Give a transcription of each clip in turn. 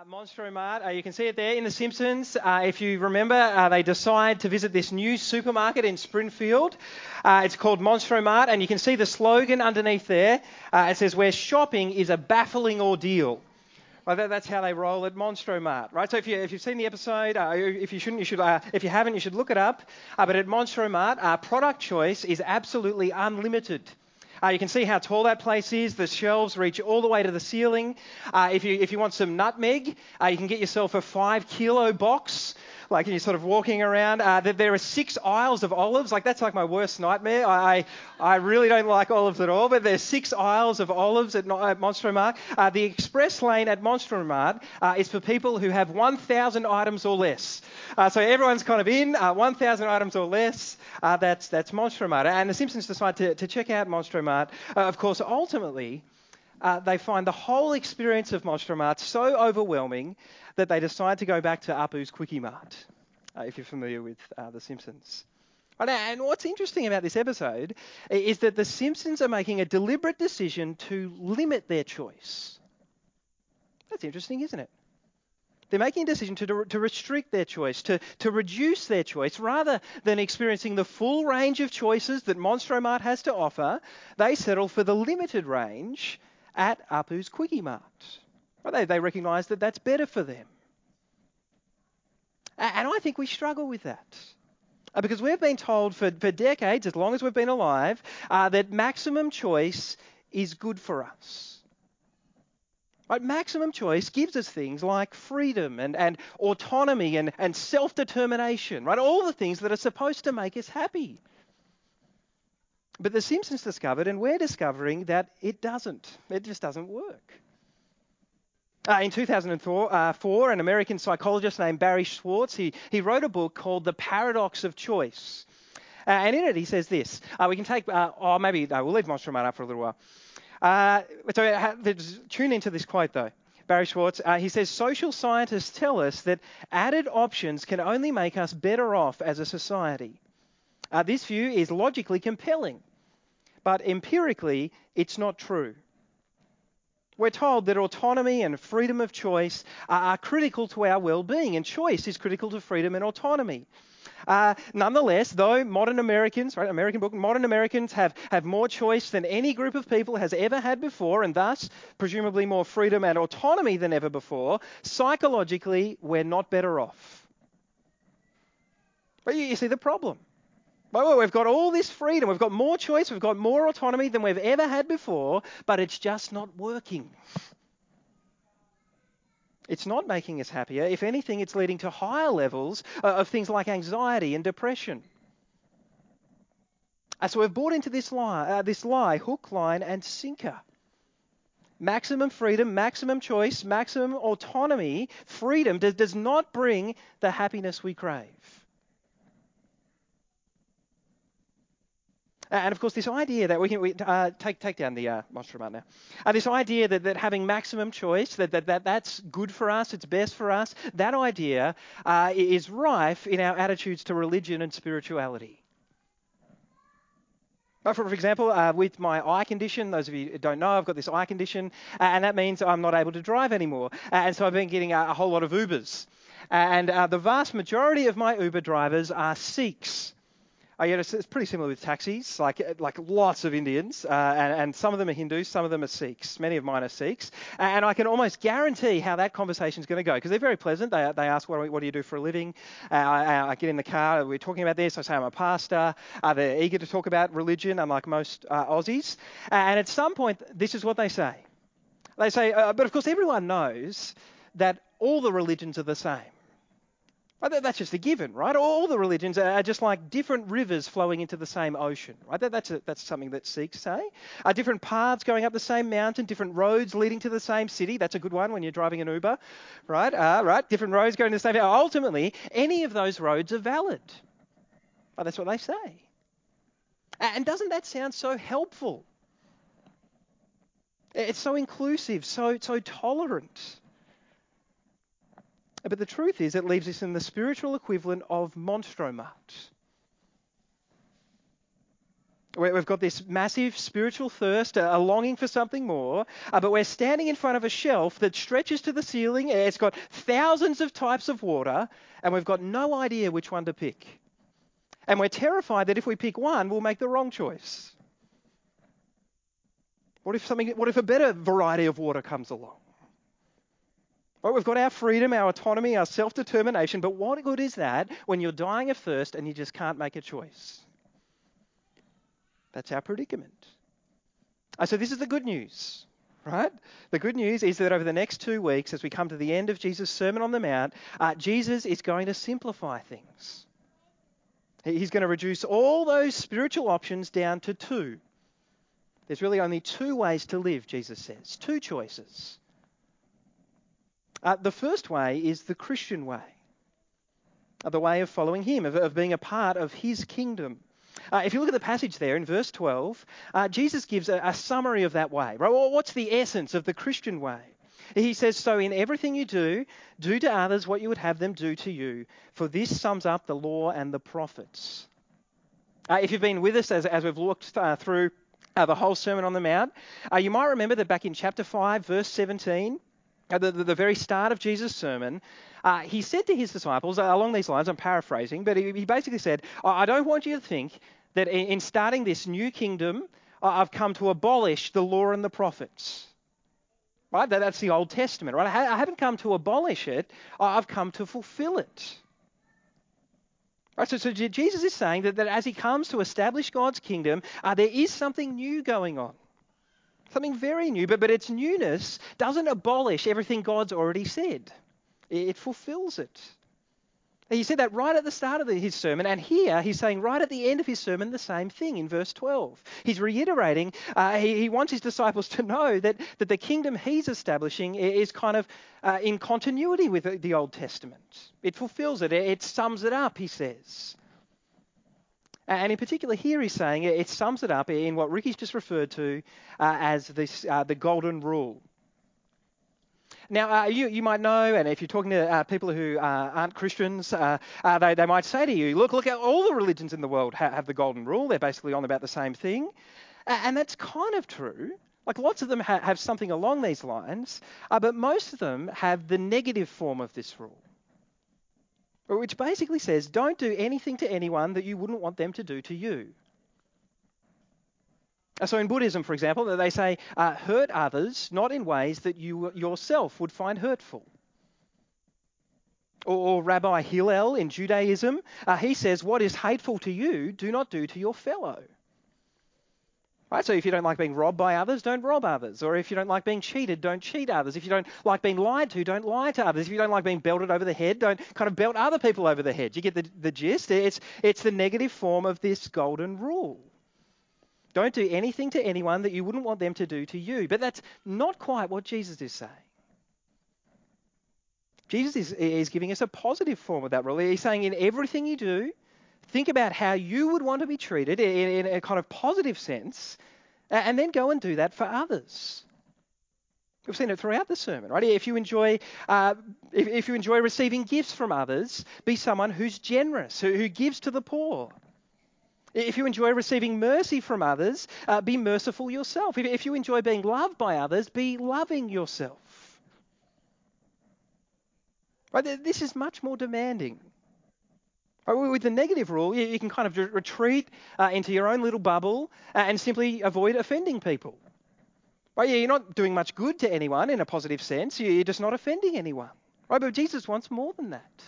Uh, Monstro Mart, uh, you can see it there in The Simpsons. Uh, if you remember, uh, they decide to visit this new supermarket in Springfield. Uh, it's called Monstro Mart, and you can see the slogan underneath there. It says, Where shopping is a baffling ordeal. Right, that, that's how they roll at Monstro Mart, right? So if, you, if you've seen the episode, if you shouldn't, you should. if you haven't, you should look it up. but at Monstro Mart, product choice is absolutely unlimited. Uh, you can see how tall that place is. The shelves reach all the way to the ceiling. Uh, if, you, if you want some nutmeg, uh, you can get yourself a five kilo box like you're sort of walking around. Uh, there are six aisles of olives. Like that's like my worst nightmare. I, I really don't like olives at all. But there's six aisles of olives at, at Monstro Mart. Uh, the express lane at Monstro Mart uh, is for people who have 1,000 items or less. Uh, so everyone's kind of in uh, 1,000 items or less. Uh, that's that's Monstro Mart. And the Simpsons decide to, to check out Monstro Mart. of course, ultimately. Uh, they find the whole experience of Monstro Mart so overwhelming that they decide to go back to Apu's Kwik-E-Mart, uh, if you're familiar with uh, The Simpsons. And what's interesting about this episode is that The Simpsons are making a deliberate decision to limit their choice. That's interesting, isn't it? They're making a decision to, to restrict their choice, to, to reduce their choice, rather than experiencing the full range of choices that Monstro Mart has to offer. They settle for the limited range at Apu's Kwik-E-Mart. They, they recognise that that's better for them. And I think we struggle with that. Uh, because we've been told for, for decades, as long as we've been alive, uh, that maximum choice is good for us. Right? Maximum choice gives us things like freedom and, and autonomy and, and self determination, right? All the things that are supposed to make us happy. But The Simpsons discovered, and we're discovering, that it doesn't. It just doesn't work. Uh, in 2004, uh, an American psychologist named Barry Schwartz, he, he wrote a book called The Paradox of Choice. Uh, and in it, he says this. Uh, we can take, uh, oh, maybe we'll leave Monstro Mart up for a little while. Uh, so tune into this quote, though. Barry Schwartz, he says, social scientists tell us that added options can only make us better off as a society. this view is logically compelling, but empirically, it's not true we're told that autonomy and freedom of choice are, critical to our well being, and choice is critical to freedom and autonomy. Uh, nonetheless, though modern Americans, right, American book, modern Americans have, have more choice than any group of people has ever had before, and thus presumably more freedom and autonomy than ever before, psychologically, we're not better off. But you, you see the problem. Well, we've got all this freedom, we've got more choice, we've got more autonomy than we've ever had before, but it's just not working. It's not making us happier. If anything, it's leading to higher levels uh, of things like anxiety and depression. Uh, so we've bought into this lie, uh, this lie, hook, line, and sinker. Maximum freedom, maximum choice, maximum autonomy, freedom does, does not bring the happiness we crave. And of course, this idea that we can we, uh, take take down the uh, monster now. Uh, this idea that, that having maximum choice, that, that, that that's good for us, it's best for us, that idea uh, is rife in our attitudes to religion and spirituality. For, for example, uh, with my eye condition, those of you who don't know, I've got this eye condition, uh, and that means I'm not able to drive anymore. Uh, and so I've been getting a, a whole lot of Ubers. And uh, the vast majority of my Uber drivers are Sikhs. Oh, it's, pretty similar with taxis, like like lots of Indians, uh, and, and, some of them are Hindus, some of them are Sikhs. Many of mine are Sikhs, and I can almost guarantee how that conversation is going to go because they're very pleasant. They, they ask, what, what do you do for a living? Uh, I, I, get in the car, we're talking about this. I say I'm a pastor. Uh, they're eager to talk about religion, unlike most uh, Aussies. And at some point, this is what they say. They say, uh, but of course, everyone knows that all the religions are the same. That's just a given, right? All the religions are just like different rivers flowing into the same ocean, right? That's, a, that's something that Sikhs say. Uh, different paths going up the same mountain, different roads leading to the same city. That's a good one when you're driving an Uber, right? Uh, right? Different roads going to the same. Ultimately, any of those roads are valid. Oh, that's what they say. And doesn't that sound so helpful? It's so inclusive, so so tolerant. But the truth is, it leaves us in the spiritual equivalent of Monstro. We've got this massive spiritual thirst, a longing for something more, uh, but we're standing in front of a shelf that stretches to the ceiling. It's got thousands of types of water, and we've got no idea which one to pick. And we're terrified that if we pick one, we'll make the wrong choice. What if something? What if a better variety of water comes along? Right, we've got our freedom, our autonomy, our self-determination, but what good is that when you're dying of thirst and you just can't make a choice? That's our predicament. Uh, so this is the good news, right? The good news is that over the next two weeks, as we come to the end of Jesus' Sermon on the Mount, uh, Jesus is going to simplify things. He's going to reduce all those spiritual options down to two. There's really only two ways to live, Jesus says, two choices. Uh, the first way is the Christian way, uh, the way of following Him, of, of being a part of His kingdom. Uh, if you look at the passage there in verse 12, uh, Jesus gives a, a, summary of that way. Right? What's the essence of the Christian way? He says, So in everything you do, do to others what you would have them do to you, for this sums up the law and the prophets. Uh, if you've been with us as, as we've looked uh, through uh, the whole Sermon on the Mount, you might remember that back in chapter 5, verse 17, at the, the, the, very start of Jesus' sermon, uh, he said to his disciples, uh, along these lines, I'm paraphrasing, but he, he basically said, I don't want you to think that in, in starting this new kingdom, I've come to abolish the law and the prophets. Right? That, that's the Old Testament, right? I, I haven't come to abolish it, I've come to fulfill it. Right, so, so Jesus is saying that, that as he comes to establish God's kingdom, uh, there is something new going on. Something very new, but, but its newness doesn't abolish everything God's already said, it fulfills it. He said that right at the start of his sermon, and here he's saying right at the end of his sermon the same thing in verse 12. He's reiterating, uh, he, he, wants his disciples to know that, that the kingdom he's establishing is kind of uh, in continuity with the Old Testament. It fulfills it, it sums it up, he says. And in particular, here he's saying it sums it up in what Ricky's just referred to uh, as this, uh, the golden rule. Now, uh, you, you might know, and if you're talking to uh, people who uh, aren't Christians, uh, uh, they, they might say to you, look, look, at all the religions in the world have, have the golden rule. They're basically on about the same thing. and that's kind of true. Like lots of them ha- have something along these lines, but most of them have the negative form of this rule which basically says don't do anything to anyone that you wouldn't want them to do to you. Uh, so in Buddhism, for example, they say uh, hurt others not in ways that you yourself would find hurtful. Or, or Rabbi Hillel in Judaism, uh, he says, What is hateful to you, do not do to your fellow. Right? So if you don't like being robbed by others, don't rob others. Or if you don't like being cheated, don't cheat others. If you don't like being lied to, don't lie to others. If you don't like being belted over the head, don't kind of belt other people over the head. You get the, the gist? It's, it's the negative form of this golden rule. Don't do anything to anyone that you wouldn't want them to do to you. But that's not quite what Jesus is saying. Jesus is, is giving us a positive form of that rule. He's saying, in everything you do, think about how you would want to be treated in, in a kind of positive sense, and then go and do that for others. We've seen it throughout the sermon, right? If you enjoy, uh, if, if, you enjoy receiving gifts from others, be someone who's generous, who, who gives to the poor. If you enjoy receiving mercy from others, uh, be merciful yourself. If, if you enjoy being loved by others, be loving yourself. Right? This is much more demanding with the negative rule, you can kind of retreat uh, into your own little bubble uh, and simply avoid offending people. Right? You're not doing much good to anyone in a positive sense. You're just not offending anyone. Right? But Jesus wants more than that.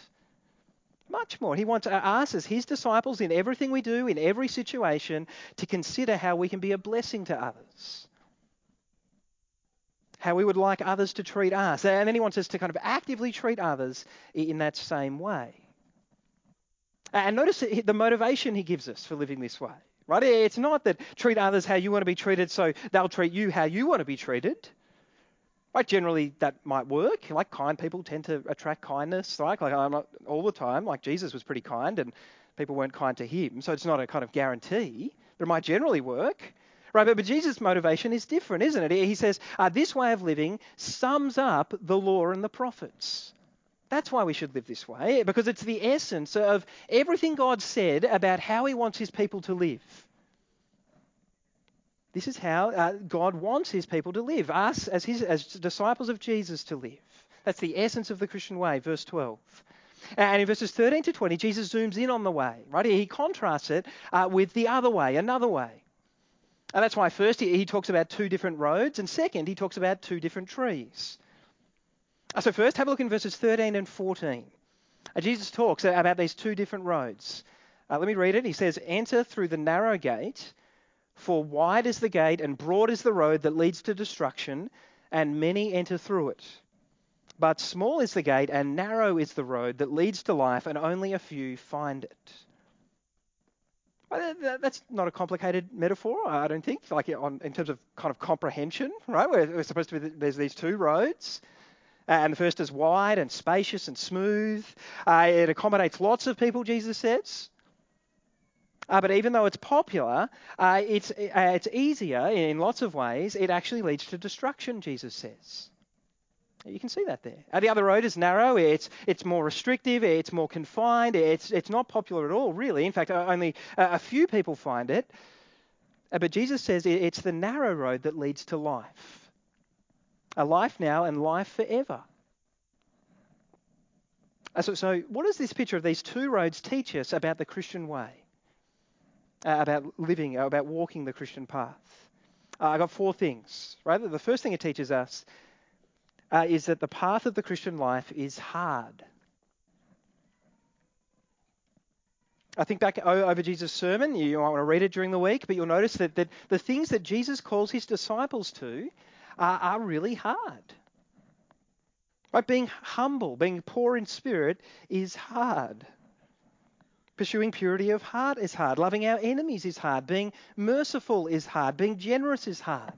Much more. He wants us as his disciples in everything we do, in every situation, to consider how we can be a blessing to others. How we would like others to treat us. And then he wants us to kind of actively treat others in that same way. And notice the motivation he gives us for living this way. Right? It's not that treat others how you want to be treated so they'll treat you how you want to be treated. Right? Generally, that might work. Like kind people tend to attract kindness. Like, like I'm not all the time. Like Jesus was pretty kind, and people weren't kind to him. So it's not a kind of guarantee, but it might generally work. Right? But, but Jesus' motivation is different, isn't it? He says uh, this way of living sums up the law and the prophets. That's why we should live this way, because it's the essence of everything God said about how He wants His people to live. This is how uh, God wants his people to live, us as, his, as disciples of Jesus to live. That's the essence of the Christian way, verse 12. And in verses 13 to 20, Jesus zooms in on the way, right? He contrasts it uh, with the other way, another way. And that's why, first, he, he talks about two different roads, and second, he talks about two different trees. Uh, so, first, have a look in verses 13 and 14. Uh, Jesus talks about these two different roads. Uh, let me read it. He says, Enter through the narrow gate, for wide is the gate and broad is the road that leads to destruction, and many enter through it. But small is the gate and narrow is the road that leads to life, and only a few find it. That's not a complicated metaphor, I don't think, like in terms of kind of comprehension, right? We're supposed to be, there's these two roads. And the first is wide and spacious and smooth. Uh, it accommodates lots of people, Jesus says. Uh, but even though it's popular, uh, it's, uh, it's easier in lots of ways. It actually leads to destruction, Jesus says. You can see that there. Uh, the other road is narrow. It's it's more restrictive. It's more confined. It's it's not popular at all, really. In fact, only a few people find it. Uh, but Jesus says it's the narrow road that leads to life, a life now and life forever. Uh, so, so what does this picture of these two roads teach us about the Christian way, uh, about living, about walking the Christian path? Uh, I got four things. Right. The first thing it teaches us uh, is that the path of the Christian life is hard. I think back over Jesus' sermon, you might want to read it during the week, but you'll notice that, that the things that Jesus calls his disciples to are, are really hard. Right? Being humble, being poor in spirit is hard. Pursuing purity of heart is hard. Loving our enemies is hard. Being merciful is hard. Being generous is hard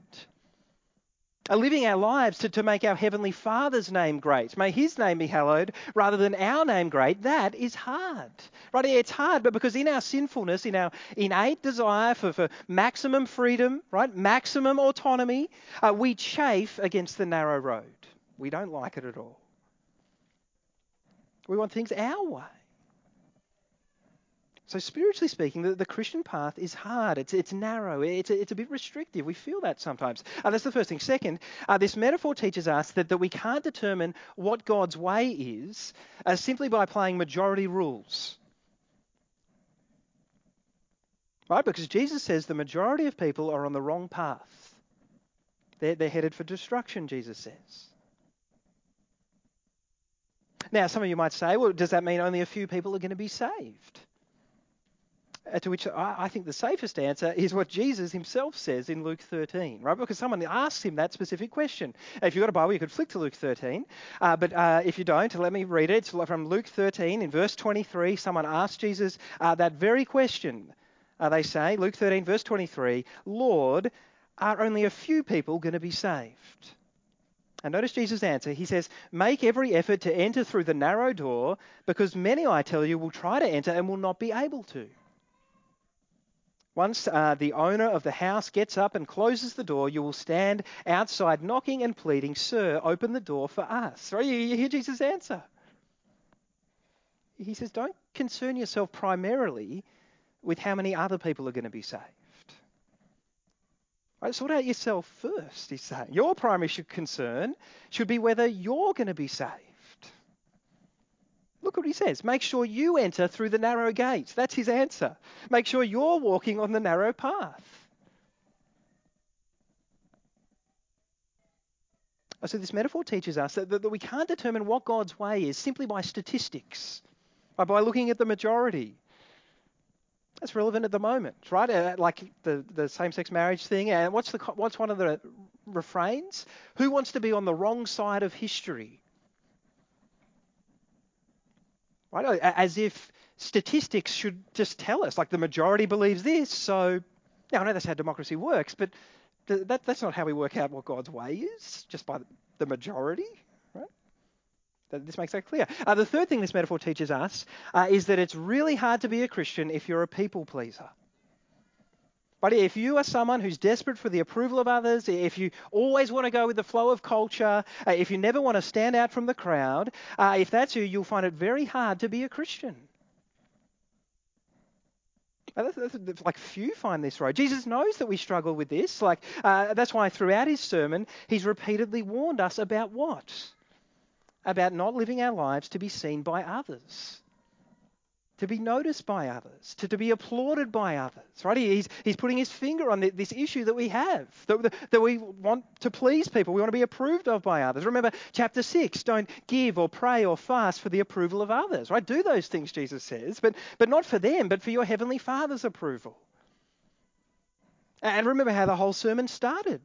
are living our lives to, to make our Heavenly Father's name great. May His name be hallowed rather than our name great. That is hard. Right? It's hard, but because in our sinfulness, in our innate desire for, for maximum freedom, right, maximum autonomy, uh, we chafe against the narrow road. We don't like it at all. We want things our way. So, spiritually speaking, the, the Christian path is hard. It's, it's narrow. It's a, it's a bit restrictive. We feel that sometimes. Uh, that's the first thing. Second, uh, this metaphor teaches us that, that we can't determine what God's way is uh, simply by applying majority rules. Right? Because Jesus says the majority of people are on the wrong path. They're, they're headed for destruction, Jesus says. Now, some of you might say, well, does that mean only a few people are going to be saved? Uh, to which I, think the safest answer is what Jesus himself says in Luke 13, right? Because someone asks him that specific question. If you've got a Bible, you could flick to Luke 13. Uh, but uh, if you don't, let me read it. It's from Luke 13 in verse 23. Someone asks Jesus uh, that very question. Uh, they say, Luke 13, verse 23, Lord, are only a few people going to be saved? And notice Jesus' answer. He says, Make every effort to enter through the narrow door, because many, I tell you, will try to enter and will not be able to. Once uh, the owner of the house gets up and closes the door, you will stand outside knocking and pleading, Sir, open the door for us. Right? You hear Jesus' answer. He says, Don't concern yourself primarily with how many other people are going to be saved. Right? Sort out yourself first, he's saying. Your primary concern should be whether you're going to be saved. Look what he says. Make sure you enter through the narrow gate. That's his answer. Make sure you're walking on the narrow path. So, this metaphor teaches us that, that we can't determine what God's way is simply by statistics, by looking at the majority. That's relevant at the moment, right? Uh, like the, the same sex marriage thing. And what's, the, what's one of the refrains? Who wants to be on the wrong side of history? As if statistics should just tell us, like the majority believes this, so now I know that's how democracy works, but that, that's not how we work out what God's way is, just by the majority, right? This makes that clear. Uh, the third thing this metaphor teaches us uh, is that it's really hard to be a Christian if you're a people pleaser. But if you are someone who's desperate for the approval of others, if you always want to go with the flow of culture, uh, if you never want to stand out from the crowd, uh, if that's you, you'll find it very hard to be a Christian. That's like few find this road. Jesus knows that we struggle with this. Like uh, that's why throughout his sermon, he's repeatedly warned us about what? About not living our lives to be seen by others to be noticed by others, to, to be applauded by others, right? He's, he's putting his finger on this issue that we have, that, that we want to please people. We want to be approved of by others. Remember chapter 6 don't give or pray or fast for the approval of others, right? Do those things, Jesus says, but, but not for them, but for your heavenly Father's approval. And remember how the whole sermon started.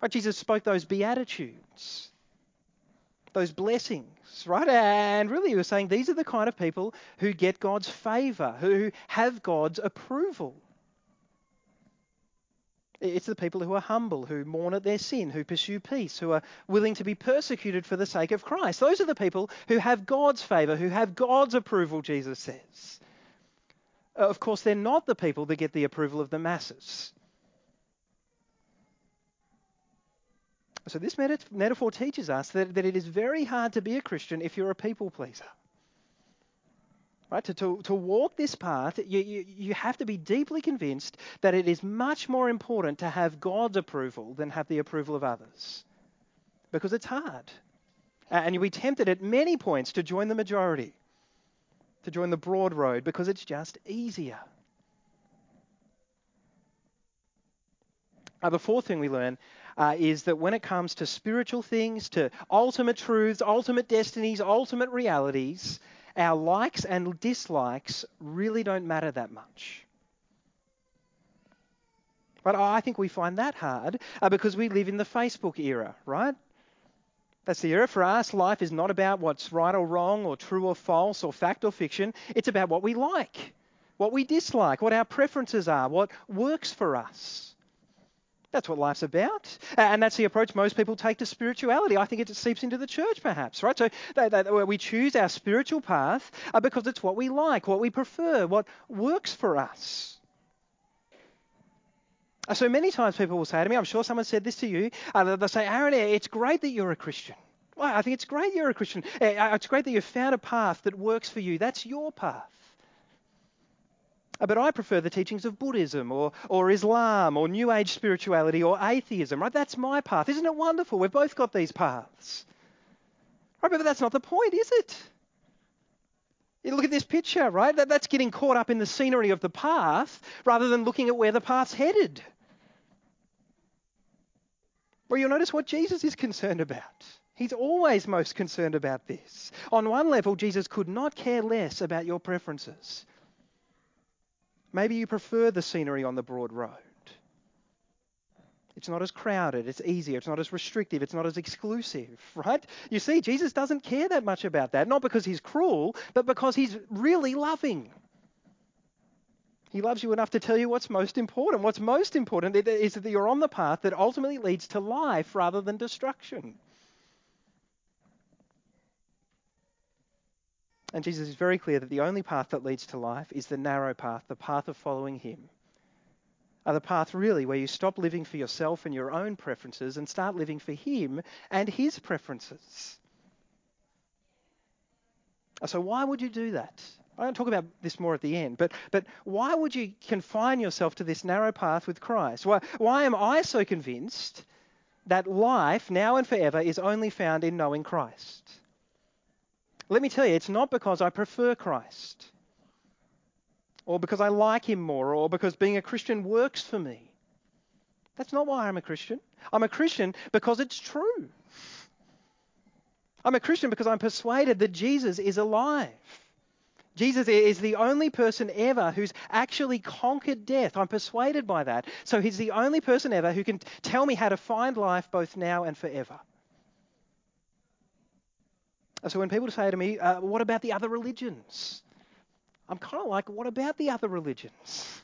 Right? Jesus spoke those beatitudes those blessings, right? And really, he was saying these are the kind of people who get God's favor, who have God's approval. It's the people who are humble, who mourn at their sin, who pursue peace, who are willing to be persecuted for the sake of Christ. Those are the people who have God's favor, who have God's approval, Jesus says. Uh, of course, they're not the people that get the approval of the masses. So, this metaphor teaches us that, that it is very hard to be a Christian if you're a people pleaser. Right? To, to, to walk this path, you, you, you have to be deeply convinced that it is much more important to have God's approval than have the approval of others. Because it's hard. And you'll be tempted at many points to join the majority, to join the broad road, because it's just easier. Uh, the fourth thing we learn uh, is that when it comes to spiritual things, to ultimate truths, ultimate destinies, ultimate realities, our likes and dislikes really don't matter that much. But I think we find that hard uh, because we live in the Facebook era, right? That's the era for us. Life is not about what's right or wrong, or true or false, or fact or fiction. It's about what we like, what we dislike, what our preferences are, what works for us. That's what life's about. And that's the approach most people take to spirituality. I think it seeps into the church, perhaps, right? So they, they, we choose our spiritual path uh, because it's what we like, what we prefer, what works for us. Uh, so many times people will say to me, I'm sure someone said this to you, uh, they'll say, Aaron, it's great that you're a Christian. Well, I think it's great you're a Christian. It's great that you've found a path that works for you. That's your path. Uh, but I prefer the teachings of Buddhism or, or Islam or New Age spirituality or atheism, right? That's my path. Isn't it wonderful? We've both got these paths. Right, but that's not the point, is it? You look at this picture, right? That, that's getting caught up in the scenery of the path rather than looking at where the path's headed. Well, you'll notice what Jesus is concerned about. He's always most concerned about this. On one level, Jesus could not care less about your preferences. Maybe you prefer the scenery on the broad road. It's not as crowded, it's easier, it's not as restrictive, it's not as exclusive, right? You see, Jesus doesn't care that much about that, not because he's cruel, but because he's really loving. He loves you enough to tell you what's most important. What's most important is that you're on the path that ultimately leads to life rather than destruction. And Jesus is very clear that the only path that leads to life is the narrow path, the path of following Him. Are the path really where you stop living for yourself and your own preferences and start living for Him and His preferences. So, why would you do that? I don't talk about this more at the end, but, but why would you confine yourself to this narrow path with Christ? Why, why am I so convinced that life, now and forever, is only found in knowing Christ? Let me tell you, it's not because I prefer Christ or because I like him more or because being a Christian works for me. That's not why I'm a Christian. I'm a Christian because it's true. I'm a Christian because I'm persuaded that Jesus is alive. Jesus is the only person ever who's actually conquered death. I'm persuaded by that. So he's the only person ever who can tell me how to find life both now and forever. So when people say to me, uh, what about the other religions? I'm kind of like, what about the other religions?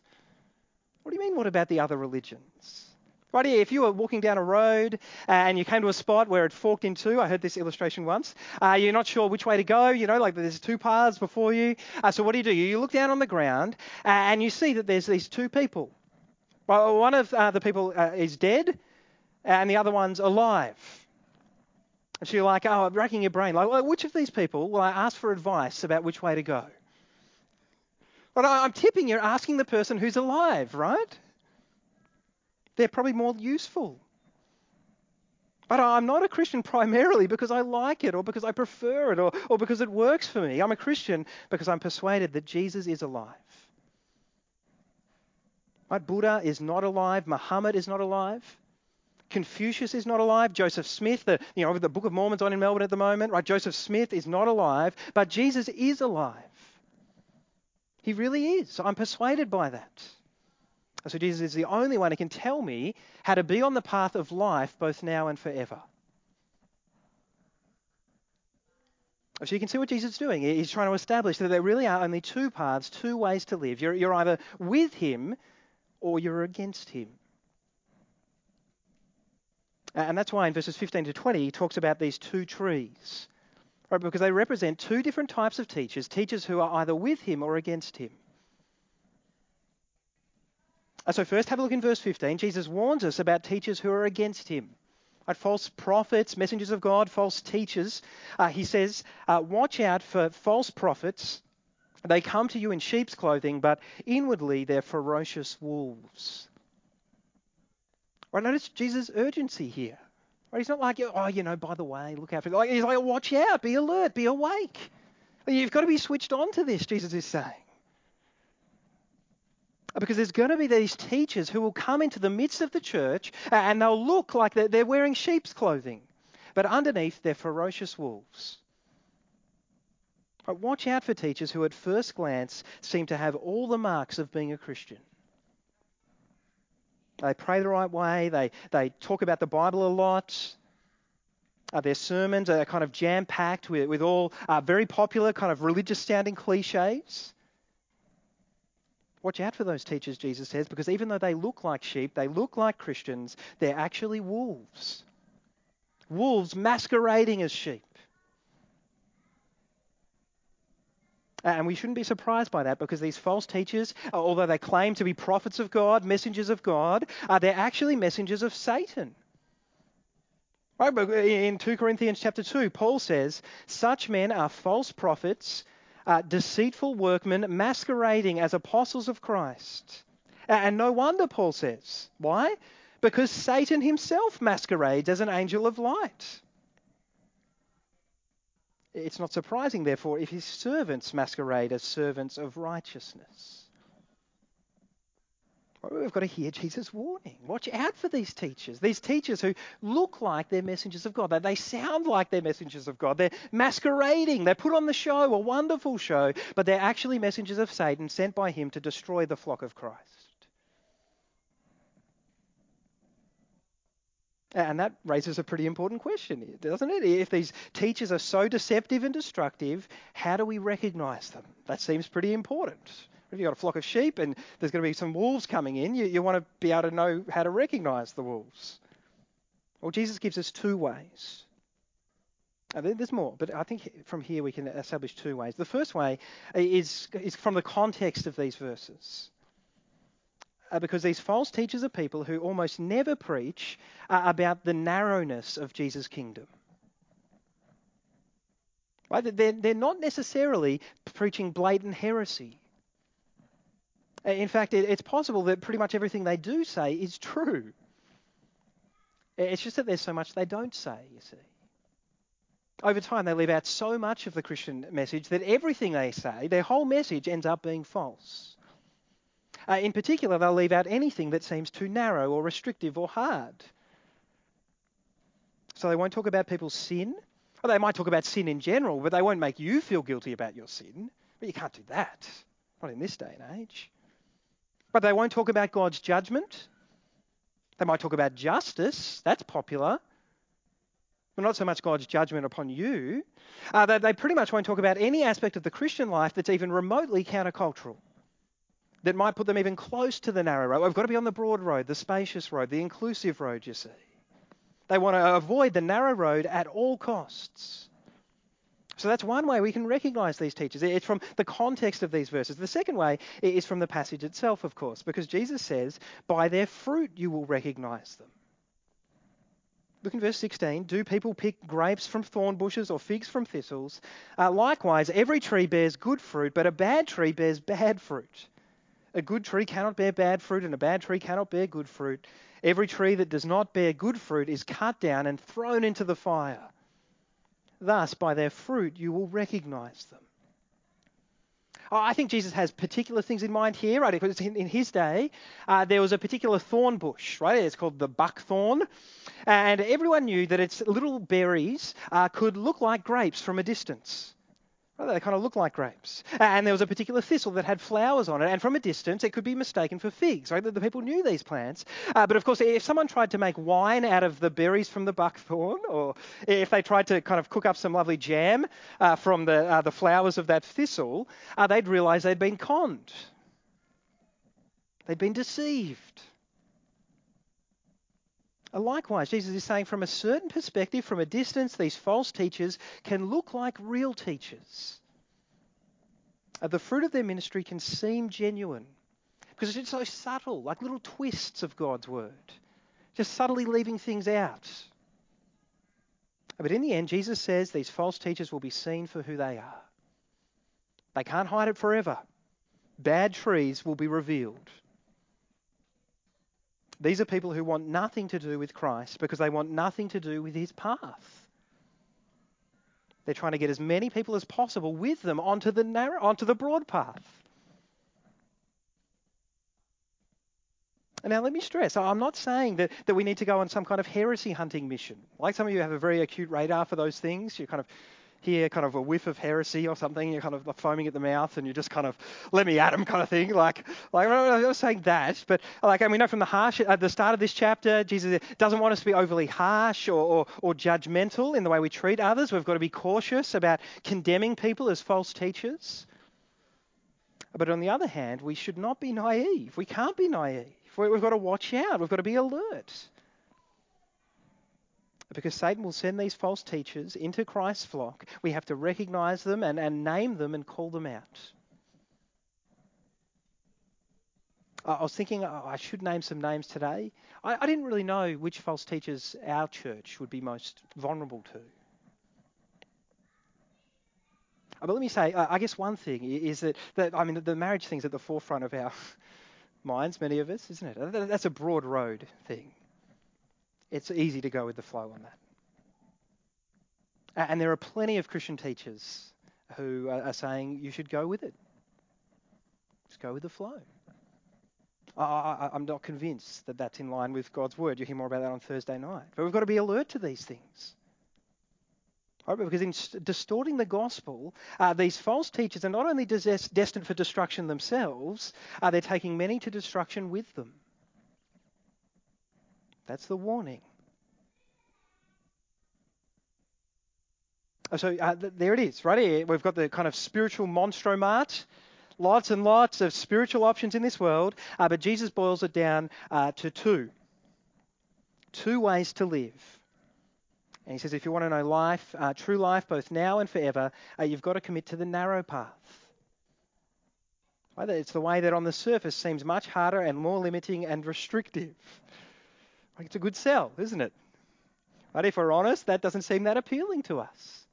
What do you mean, what about the other religions? Right here, if you were walking down a road and you came to a spot where it forked in two, I heard this illustration once, uh, you're not sure which way to go, you know, like there's two paths before you. Uh, so what do you do? You look down on the ground uh, and you see that there's these two people. Well, one of uh, the people uh, is dead and the other one's alive. And so you're like, oh, I'm racking your brain. Like, well, which of these people will I ask for advice about which way to go? But I'm tipping you're asking the person who's alive, right? They're probably more useful. But I'm not a Christian primarily because I like it or because I prefer it or, or because it works for me. I'm a Christian because I'm persuaded that Jesus is alive. Right? Buddha is not alive. Muhammad is not alive. Confucius is not alive. Joseph Smith, the, you know, the Book of Mormon's on in Melbourne at the moment, right? Joseph Smith is not alive, but Jesus is alive. He really is. I'm persuaded by that. So Jesus is the only one who can tell me how to be on the path of life both now and forever. So you can see what Jesus is doing. He's trying to establish that there really are only two paths, two ways to live. You're, you're either with him or you're against him. And that's why in verses 15 to 20 he talks about these two trees. Right, because they represent two different types of teachers, teachers who are either with him or against him. So first have a look in verse 15. Jesus warns us about teachers who are against him. Right, false prophets, messengers of God, false teachers. Uh, he says, uh, watch out for false prophets they come to you in sheep's clothing, but inwardly they're ferocious wolves. Right, notice Jesus' urgency here. Right, he's not like, oh, you know, by the way, look out for like, He's like, watch out, be alert, be awake. You've got to be switched on to this, Jesus is saying. Because there's going to be these teachers who will come into the midst of the church and they'll look like they're wearing sheep's clothing, but underneath they're ferocious wolves. Watch out for teachers who, at first glance, seem to have all the marks of being a Christian. They pray the right way, they, they talk about the Bible a lot. Uh, their sermons are kind of jam packed with, with all uh, very popular, kind of religious sounding cliches. Watch out for those teachers, Jesus says, because even though they look like sheep, they look like Christians, they're actually wolves. Wolves masquerading as sheep. And we shouldn't be surprised by that because these false teachers, uh, although they claim to be prophets of God, messengers of God, uh, they're actually messengers of Satan. Right, in 2 Corinthians chapter 2, Paul says, Such men are false prophets, uh, deceitful workmen, masquerading as apostles of Christ. And no wonder, Paul says. Why? Because Satan himself masquerades as an angel of light. It's not surprising, therefore, if his servants masquerade as servants of righteousness. We've got to hear Jesus' warning. Watch out for these teachers. These teachers who look like they're messengers of God. They sound like they're messengers of God. They're masquerading. They put on the show, a wonderful show, but they're actually messengers of Satan sent by him to destroy the flock of Christ. And that raises a pretty important question, doesn't it? If these teachers are so deceptive and destructive, how do we recognize them? That seems pretty important. If you've got a flock of sheep and there's going to be some wolves coming in, you, you want to be able to know how to recognize the wolves. Well, Jesus gives us two ways. There's more, but I think from here we can establish two ways. The first way is, is from the context of these verses because these false teachers are people who almost never preach uh, about the narrowness of Jesus' kingdom. Right? They're, they're not necessarily preaching blatant heresy. Uh, in fact, it, it's possible that pretty much everything they do say is true. It's just that there's so much they don't say, you see. Over time, they leave out so much of the Christian message that everything they say, their whole message, ends up being false. Uh, in particular, they'll leave out anything that seems too narrow or restrictive or hard. So they won't talk about people's sin. Or they might talk about sin in general, but they won't make you feel guilty about your sin. But you can't do that. Not in this day and age. But they won't talk about God's judgment. They might talk about justice. That's popular. But not so much God's judgment upon you. Uh, they, they pretty much won't talk about any aspect of the Christian life that's even remotely countercultural that might put them even close to the narrow road. We've got to be on the broad road, the spacious road, the inclusive road, you see. They want to avoid the narrow road at all costs. So that's one way we can recognize these teachers. It's from the context of these verses. The second way is from the passage itself, of course, because Jesus says, By their fruit you will recognize them. Look in verse 16. Do people pick grapes from thorn bushes or figs from thistles? Uh, likewise, every tree bears good fruit, but a bad tree bears bad fruit. A good tree cannot bear bad fruit, and a bad tree cannot bear good fruit. Every tree that does not bear good fruit is cut down and thrown into the fire. Thus, by their fruit, you will recognize them. Oh, I think Jesus has particular things in mind here, right? Because in, his day, uh, there was a particular thorn bush, right? It's called the buckthorn. And everyone knew that its little berries uh, could look like grapes from a distance. Well, they kind of look like grapes. And there was a particular thistle that had flowers on it, and from a distance it could be mistaken for figs. Right? The, the people knew these plants. Uh, but of course, if someone tried to make wine out of the berries from the buckthorn, or if they tried to kind of cook up some lovely jam uh, from the, uh, the flowers of that thistle, uh, they'd realize they'd been conned. They'd been deceived. Likewise, Jesus is saying from a certain perspective, from a distance, these false teachers can look like real teachers. Uh, the fruit of their ministry can seem genuine because it's so subtle, like little twists of God's word, just subtly leaving things out. But in the end, Jesus says these false teachers will be seen for who they are. They can't hide it forever. Bad trees will be revealed. These are people who want nothing to do with Christ because they want nothing to do with his path. They're trying to get as many people as possible with them onto the narrow, onto the broad path. And now let me stress, I'm not saying that, that we need to go on some kind of heresy hunting mission. Like some of you have a very acute radar for those things. You're kind of hear kind of a whiff of heresy or something, you're kind of foaming at the mouth and you're just kind of let me at him kind of thing. Like, like I'm not saying that, but like, and we know from the harsh at the start of this chapter, Jesus doesn't want us to be overly harsh or, or, or judgmental in the way we treat others. We've got to be cautious about condemning people as false teachers. But on the other hand, we should not be naive. We can't be naive. We've got to watch out. We've got to be alert because Satan will send these false teachers into Christ's flock. We have to recognize them and, and name them and call them out. I was thinking I should name some names today. I, I, didn't really know which false teachers our church would be most vulnerable to. Uh, but let me say, I guess one thing is that, that I mean, the marriage thing's at the forefront of our minds, many of us, isn't it? That's a broad road thing it's easy to go with the flow on that. And there are plenty of Christian teachers who are saying you should go with it. Just go with the flow. I, am not convinced that that's in line with God's word. You'll hear more about that on Thursday night. But we've got to be alert to these things. Right? Because in distorting the gospel, uh, these false teachers are not only des- destined for destruction themselves, uh, they're taking many to destruction with them. That's the warning. Oh, so uh, th- there it is, right here. We've got the kind of spiritual monstro mart. Lots and lots of spiritual options in this world, uh, but Jesus boils it down uh, to two. Two ways to live. And he says, if you want to know life, uh, true life, both now and forever, uh, you've got to commit to the narrow path. Right? It's the way that on the surface seems much harder and more limiting and restrictive. It's a good sell, isn't it? But if we're honest, that doesn't seem that appealing to us.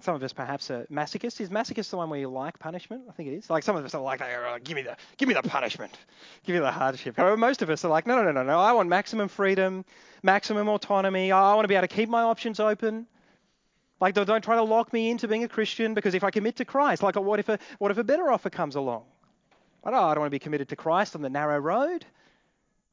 Some of us perhaps are masochists. Is masochist the one where you like punishment? I think it is. Like some of us are like, oh, give me the, give me the punishment, give me the hardship. However, most of us are like, no, no, no, no, no. I want maximum freedom, maximum autonomy. I want to be able to keep my options open. Like, don't try to lock me into being a Christian because if I commit to Christ, like, what if a, what if a better offer comes along? I don't, oh, I don't want to be committed to Christ on the narrow road.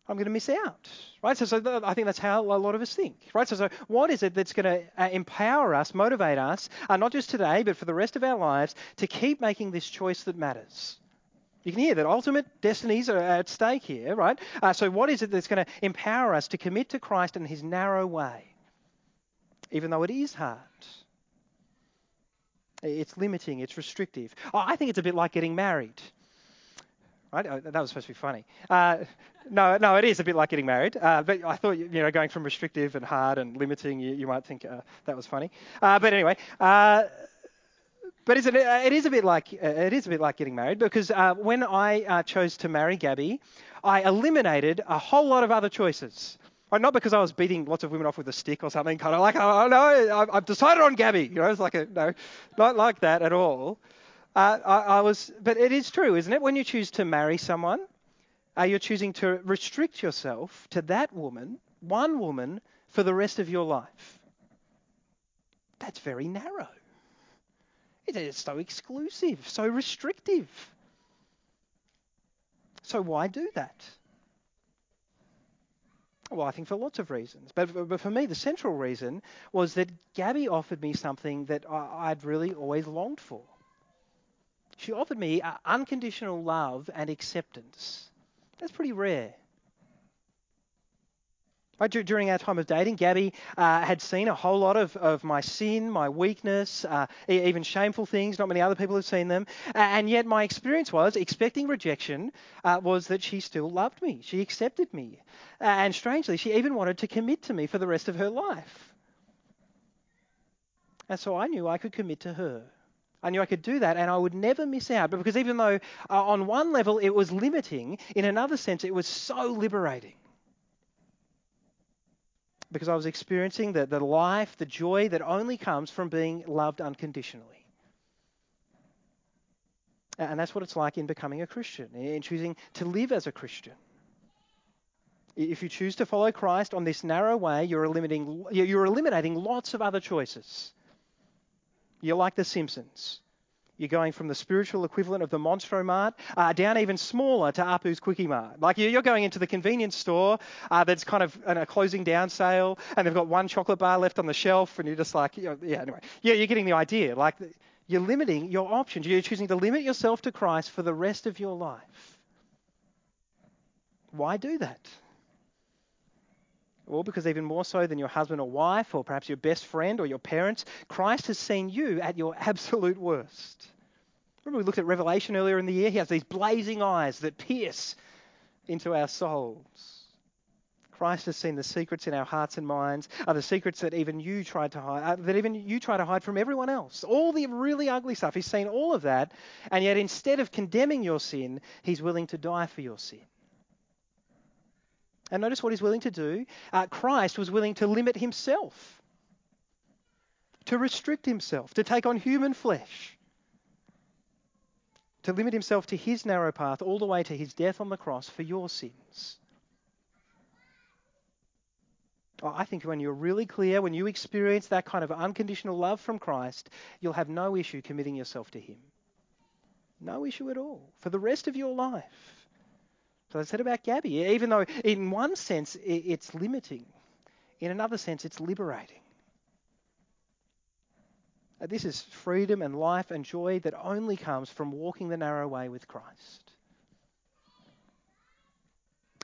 I'm going to miss out, right? So, so I think that's how a lot of us think, right? So, so what is it that's going to uh, empower us, motivate us, uh, not just today, but for the rest of our lives, to keep making this choice that matters? You can hear that ultimate destinies are at stake here, right? Uh, so, what is it that's going to empower us to commit to Christ in His narrow way, even though it is hard? It's limiting, it's restrictive. Oh, I think it's a bit like getting married. Right? That was supposed to be funny. Uh, no, no, it is a bit like getting married. Uh, but I thought, you know, going from restrictive and hard and limiting, you, you might think uh, that was funny. Uh, but anyway, uh, but it, it is a bit like uh, it is a bit like getting married because when I chose to marry Gabby, I eliminated a whole lot of other choices. not because I was beating lots of women off with a stick or something, kind of like, oh no, I've decided on Gabby. You know, it's like a, no, not like that at all. Uh, I, I, was, but it is true, isn't it? When you choose to marry someone, uh, you're choosing to restrict yourself to that woman, one woman, for the rest of your life. That's very narrow. It is so exclusive, so restrictive. So why do that? Well, I think for lots of reasons. But, for me, the central reason was that Gabby offered me something that I, would really always longed for. She offered me uh, unconditional love and acceptance. That's pretty rare. During our time of dating, Gabby uh, had seen a whole lot of, of my sin, my weakness, uh, even shameful things. Not many other people have seen them. And yet, my experience was expecting rejection uh, was that she still loved me. She accepted me. And strangely, she even wanted to commit to me for the rest of her life. And so I knew I could commit to her. I knew I could do that and I would never miss out. But because even though uh, on one level it was limiting, in another sense it was so liberating because I was experiencing the, the life, the joy that only comes from being loved unconditionally. And that's what it's like in becoming a Christian, in choosing to live as a Christian. If you choose to follow Christ on this narrow way, you're eliminating, you're eliminating lots of other choices. You're like the Simpsons. You're going from the spiritual equivalent of the Monstro Mart uh, down even smaller to Apu's Kwik-E-Mart. Like you're going into the convenience store uh, that's kind of a closing down sale, and they've got one chocolate bar left on the shelf, and you're just like, you know, yeah, anyway, yeah, you're getting the idea. Like you're limiting your options. You're choosing to limit yourself to Christ for the rest of your life. Why do that? Well, because even more so than your husband or wife, or perhaps your best friend or your parents, Christ has seen you at your absolute worst. Remember, we looked at Revelation earlier in the year? He has these blazing eyes that pierce into our souls. Christ has seen the secrets in our hearts and minds, are the secrets that even you tried to hide, uh, that even you try to hide from everyone else. All the really ugly stuff. He's seen all of that, and yet instead of condemning your sin, he's willing to die for your sin. And notice what he's willing to do. Uh, Christ was willing to limit himself, to restrict himself, to take on human flesh, to limit himself to his narrow path all the way to his death on the cross for your sins. Oh, I think when you're really clear, when you experience that kind of unconditional love from Christ, you'll have no issue committing yourself to him. No issue at all for the rest of your life. So I said about Gabby, even though in one sense it's limiting, in another sense it's liberating. Uh, this is freedom and life and joy that only comes from walking the narrow way with Christ.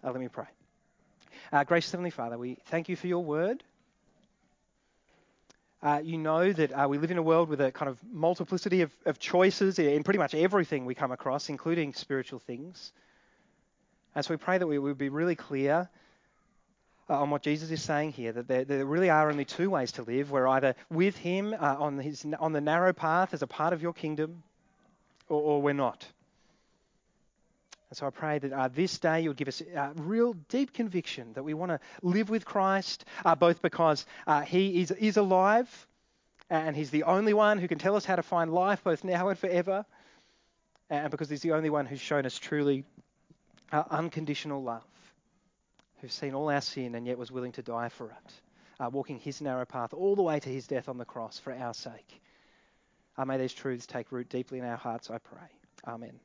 Uh, let me pray. Uh, gracious Heavenly Father, we thank you for your word. Uh, you know that uh, we live in a world with a kind of multiplicity of, of choices in pretty much everything we come across, including spiritual things. And so we pray that we would be really clear uh, on what Jesus is saying here, that there, there, really are only two ways to live. We're either with Him uh, on, his, on the narrow path as a part of your kingdom, or, or we're not. And so I pray that uh, this day you would give us a real deep conviction that we want to live with Christ, uh, both because uh, He is, is alive and He's the only one who can tell us how to find life both now and forever, and because He's the only one who's shown us truly our unconditional love, who's seen all our sin and yet was willing to die for it, uh, walking his narrow path all the way to his death on the cross for our sake. Uh, may these truths take root deeply in our hearts, I pray. Amen.